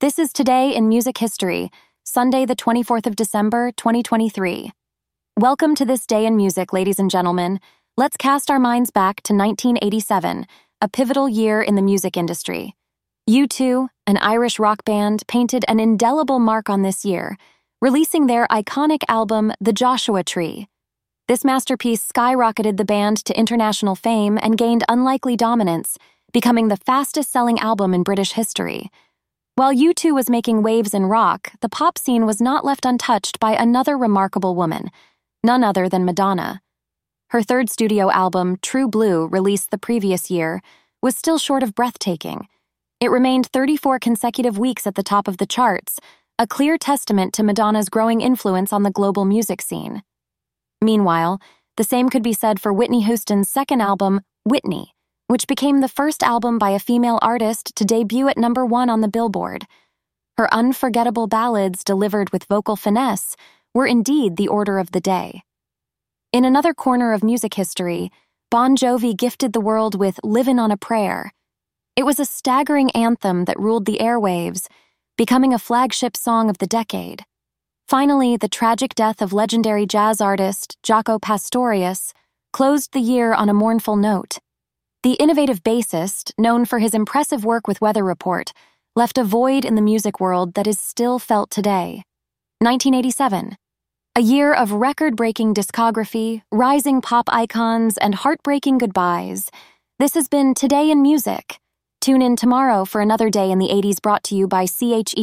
This is Today in Music History, Sunday, the 24th of December, 2023. Welcome to this day in music, ladies and gentlemen. Let's cast our minds back to 1987, a pivotal year in the music industry. U2, an Irish rock band, painted an indelible mark on this year, releasing their iconic album, The Joshua Tree. This masterpiece skyrocketed the band to international fame and gained unlikely dominance, becoming the fastest selling album in British history. While U2 was making waves in rock, the pop scene was not left untouched by another remarkable woman, none other than Madonna. Her third studio album, True Blue, released the previous year, was still short of breathtaking. It remained 34 consecutive weeks at the top of the charts, a clear testament to Madonna's growing influence on the global music scene. Meanwhile, the same could be said for Whitney Houston's second album, Whitney which became the first album by a female artist to debut at number one on the Billboard. Her unforgettable ballads delivered with vocal finesse were indeed the order of the day. In another corner of music history, Bon Jovi gifted the world with Livin' on a Prayer. It was a staggering anthem that ruled the airwaves, becoming a flagship song of the decade. Finally, the tragic death of legendary jazz artist Jaco Pastorius closed the year on a mournful note. The innovative bassist, known for his impressive work with Weather Report, left a void in the music world that is still felt today. 1987. A year of record breaking discography, rising pop icons, and heartbreaking goodbyes. This has been Today in Music. Tune in tomorrow for another day in the 80s brought to you by CHEFDR.com.